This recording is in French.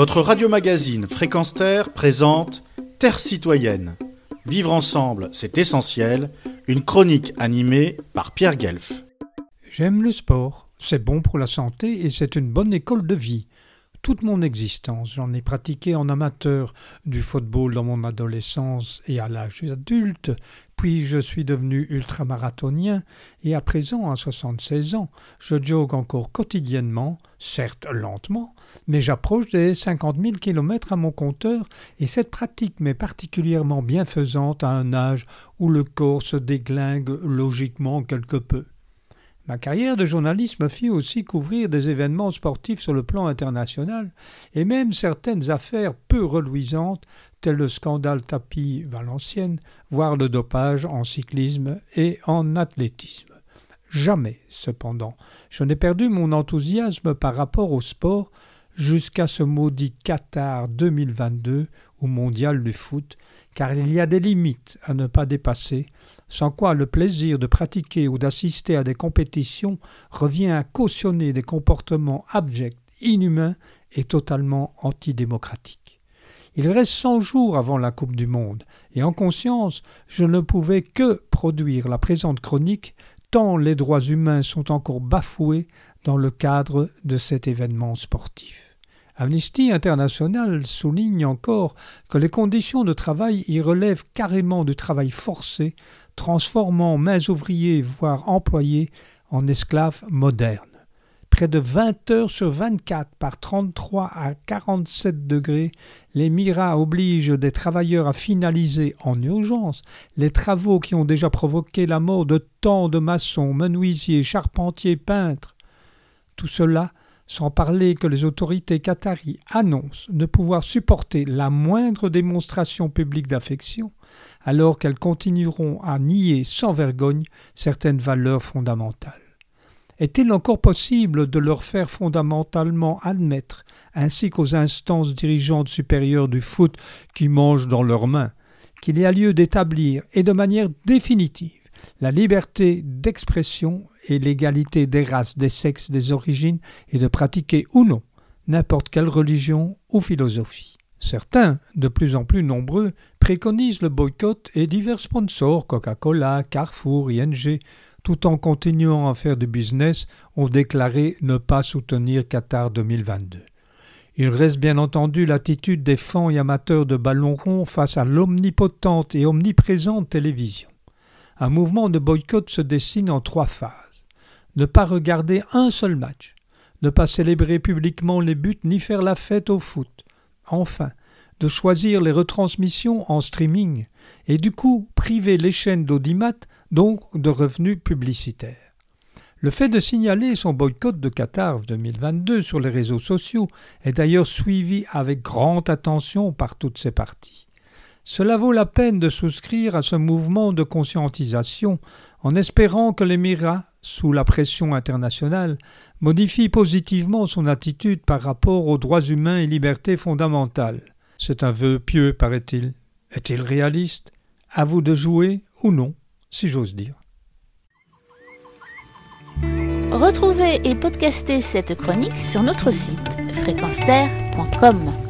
Votre radio-magazine Fréquence Terre présente Terre citoyenne. Vivre ensemble, c'est essentiel. Une chronique animée par Pierre Guelf. J'aime le sport. C'est bon pour la santé et c'est une bonne école de vie toute mon existence. J'en ai pratiqué en amateur du football dans mon adolescence et à l'âge adulte, puis je suis devenu ultramarathonien et à présent, à 76 ans, je jogue encore quotidiennement, certes lentement, mais j'approche des 50 000 kilomètres à mon compteur et cette pratique m'est particulièrement bienfaisante à un âge où le corps se déglingue logiquement quelque peu. Ma carrière de journaliste me fit aussi couvrir des événements sportifs sur le plan international et même certaines affaires peu reluisantes telles le scandale tapis Valenciennes, voire le dopage en cyclisme et en athlétisme. Jamais, cependant, je n'ai perdu mon enthousiasme par rapport au sport jusqu'à ce maudit Qatar 2022 au mondial du foot, car il y a des limites à ne pas dépasser sans quoi le plaisir de pratiquer ou d'assister à des compétitions revient à cautionner des comportements abjects, inhumains et totalement antidémocratiques. Il reste cent jours avant la Coupe du Monde, et en conscience, je ne pouvais que produire la présente chronique tant les droits humains sont encore bafoués dans le cadre de cet événement sportif. Amnesty International souligne encore que les conditions de travail y relèvent carrément du travail forcé transformant mains ouvriers, voire employés, en esclaves modernes. Près de 20 heures sur 24 par 33 à 47 degrés, les Miras obligent des travailleurs à finaliser en urgence les travaux qui ont déjà provoqué la mort de tant de maçons, menuisiers, charpentiers, peintres. Tout cela sans parler que les autorités qataries annoncent ne pouvoir supporter la moindre démonstration publique d'affection, alors qu'elles continueront à nier sans vergogne certaines valeurs fondamentales. Est-il encore possible de leur faire fondamentalement admettre, ainsi qu'aux instances dirigeantes supérieures du foot qui mangent dans leurs mains, qu'il y a lieu d'établir, et de manière définitive, la liberté d'expression et l'égalité des races, des sexes, des origines et de pratiquer ou non n'importe quelle religion ou philosophie. Certains, de plus en plus nombreux, préconisent le boycott et divers sponsors, Coca-Cola, Carrefour, ING, tout en continuant à faire du business, ont déclaré ne pas soutenir Qatar 2022. Il reste bien entendu l'attitude des fans et amateurs de ballon rond face à l'omnipotente et omniprésente télévision. Un mouvement de boycott se dessine en trois phases. Ne pas regarder un seul match, ne pas célébrer publiquement les buts ni faire la fête au foot. Enfin, de choisir les retransmissions en streaming et du coup priver les chaînes d'audimat donc de revenus publicitaires. Le fait de signaler son boycott de Qatar 2022 sur les réseaux sociaux est d'ailleurs suivi avec grande attention par toutes ces parties. Cela vaut la peine de souscrire à ce mouvement de conscientisation en espérant que l'Émirat, sous la pression internationale, modifie positivement son attitude par rapport aux droits humains et libertés fondamentales. C'est un vœu pieux, paraît-il. Est-il réaliste? À vous de jouer ou non, si j'ose dire. Retrouvez et podcastez cette chronique sur notre site fréquenceterre.com.